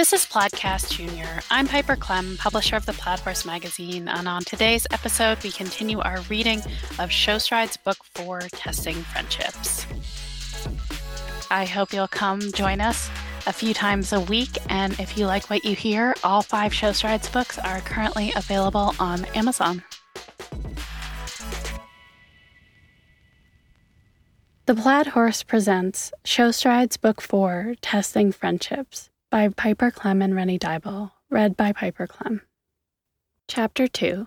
This is Plaidcast Junior. I'm Piper Klemm, publisher of the Plaid Horse magazine, and on today's episode, we continue our reading of Show Strides Book 4 Testing Friendships. I hope you'll come join us a few times a week, and if you like what you hear, all five Show Strides books are currently available on Amazon. The Plaid Horse presents Show Strides Book 4 Testing Friendships by Piper Klemm and Rennie Dyball, read by Piper Klemm. Chapter 2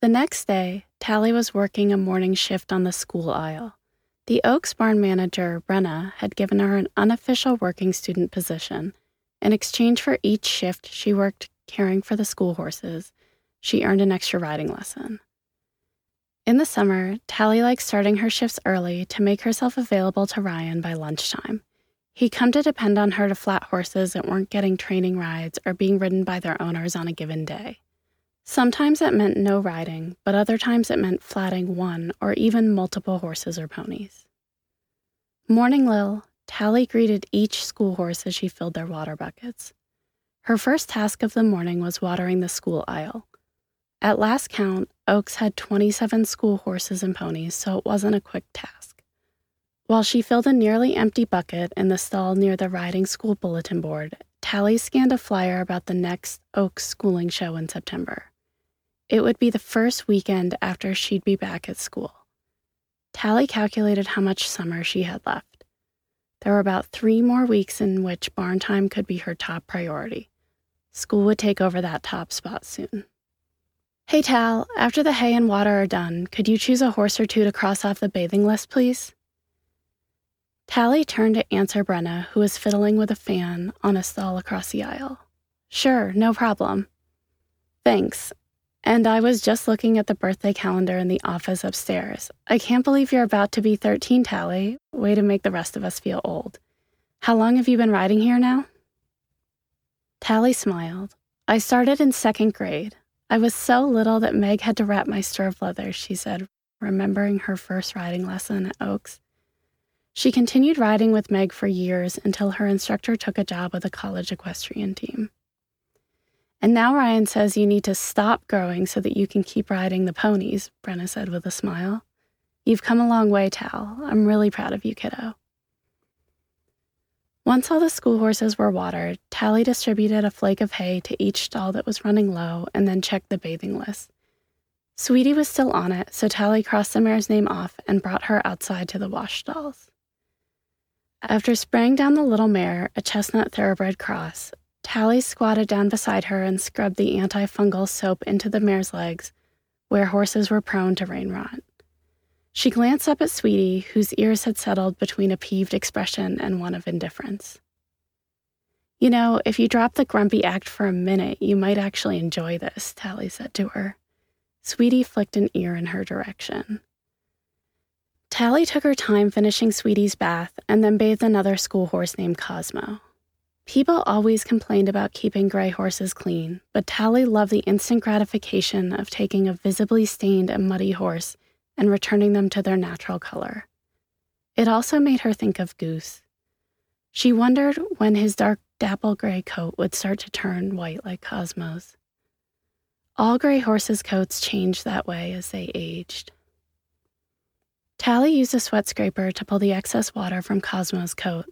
The next day, Tally was working a morning shift on the school aisle. The Oaks barn manager, Brenna, had given her an unofficial working student position. In exchange for each shift she worked caring for the school horses, she earned an extra riding lesson. In the summer, Tally liked starting her shifts early to make herself available to Ryan by lunchtime. He'd come to depend on her to flat horses that weren't getting training rides or being ridden by their owners on a given day. Sometimes it meant no riding, but other times it meant flatting one or even multiple horses or ponies. Morning Lil, Tally greeted each school horse as she filled their water buckets. Her first task of the morning was watering the school aisle. At last count, Oaks had 27 school horses and ponies, so it wasn't a quick task. While she filled a nearly empty bucket in the stall near the riding school bulletin board, Tally scanned a flyer about the next Oaks schooling show in September. It would be the first weekend after she'd be back at school. Tally calculated how much summer she had left. There were about three more weeks in which barn time could be her top priority. School would take over that top spot soon. Hey, Tal, after the hay and water are done, could you choose a horse or two to cross off the bathing list, please? Tally turned to answer Brenna, who was fiddling with a fan on a stall across the aisle. Sure, no problem. Thanks. And I was just looking at the birthday calendar in the office upstairs. I can't believe you're about to be 13, Tally. Way to make the rest of us feel old. How long have you been riding here now? Tally smiled. I started in second grade. I was so little that Meg had to wrap my stirrup leather, she said, remembering her first riding lesson at Oaks. She continued riding with Meg for years until her instructor took a job with a college equestrian team. And now Ryan says you need to stop growing so that you can keep riding the ponies, Brenna said with a smile. You've come a long way, Tal. I'm really proud of you, kiddo. Once all the school horses were watered, Tally distributed a flake of hay to each stall that was running low and then checked the bathing list. Sweetie was still on it, so Tally crossed the mare's name off and brought her outside to the wash stalls. After spraying down the little mare, a chestnut thoroughbred cross, Tally squatted down beside her and scrubbed the antifungal soap into the mare's legs, where horses were prone to rain rot. She glanced up at Sweetie, whose ears had settled between a peeved expression and one of indifference. You know, if you drop the grumpy act for a minute, you might actually enjoy this, Tally said to her. Sweetie flicked an ear in her direction. Tally took her time finishing Sweetie's bath and then bathed another school horse named Cosmo. People always complained about keeping gray horses clean, but Tally loved the instant gratification of taking a visibly stained and muddy horse and returning them to their natural color. It also made her think of Goose. She wondered when his dark dapple gray coat would start to turn white like Cosmo's. All gray horses' coats changed that way as they aged. Tally used a sweat scraper to pull the excess water from Cosmo's coat,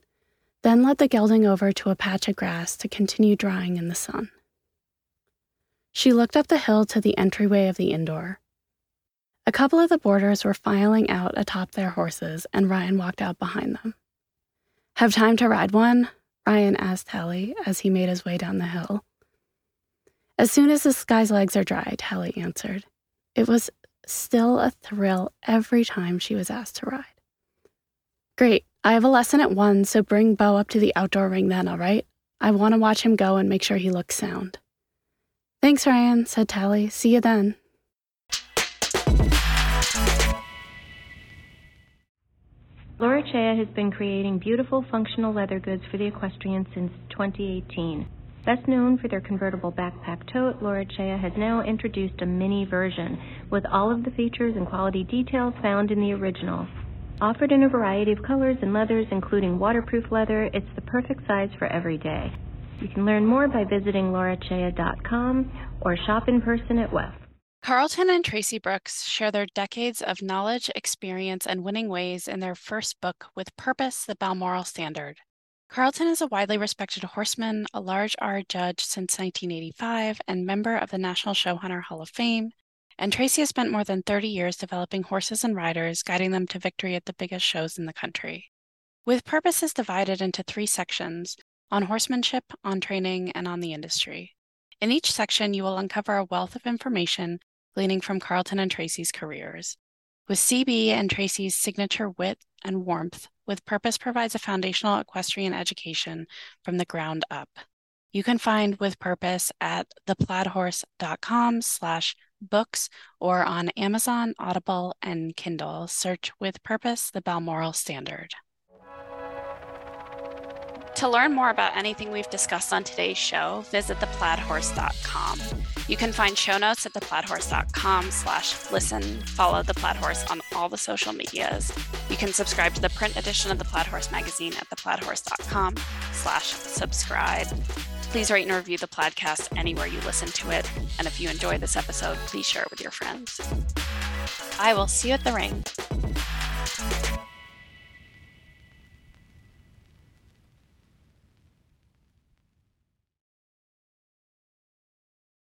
then led the gelding over to a patch of grass to continue drying in the sun. She looked up the hill to the entryway of the indoor. A couple of the boarders were filing out atop their horses, and Ryan walked out behind them. Have time to ride one? Ryan asked Tally as he made his way down the hill. As soon as this guy's legs are dry, Tally answered. It was still a thrill every time she was asked to ride. Great, I have a lesson at one, so bring Bo up to the outdoor ring then, all right? I want to watch him go and make sure he looks sound. Thanks, Ryan, said Tally. See you then. Lauracea has been creating beautiful functional leather goods for the equestrian since 2018. Best known for their convertible backpack tote, Lauracea has now introduced a mini version with all of the features and quality details found in the original. Offered in a variety of colors and leathers, including waterproof leather, it's the perfect size for every day. You can learn more by visiting lauracea.com or shop in person at WEF. Carlton and Tracy Brooks share their decades of knowledge, experience, and winning ways in their first book, With Purpose The Balmoral Standard. Carlton is a widely respected horseman, a large R judge since 1985, and member of the National Showhunter Hall of Fame. And Tracy has spent more than 30 years developing horses and riders, guiding them to victory at the biggest shows in the country. With purposes divided into three sections on horsemanship, on training, and on the industry. In each section, you will uncover a wealth of information gleaning from Carlton and Tracy's careers. With CB and Tracy's signature wit and warmth, With Purpose provides a foundational equestrian education from the ground up. You can find With Purpose at theplaidhorse.com slash books or on Amazon, Audible, and Kindle. Search With Purpose, the Balmoral Standard. To learn more about anything we've discussed on today's show, visit theplaidhorse.com. You can find show notes at theplaidhorse.com slash listen. Follow The Plaid Horse on all the social medias. You can subscribe to the print edition of The Plaid Horse magazine at theplaidhorse.com slash subscribe. Please rate and review the Plaidcast anywhere you listen to it. And if you enjoy this episode, please share it with your friends. I will see you at the ring.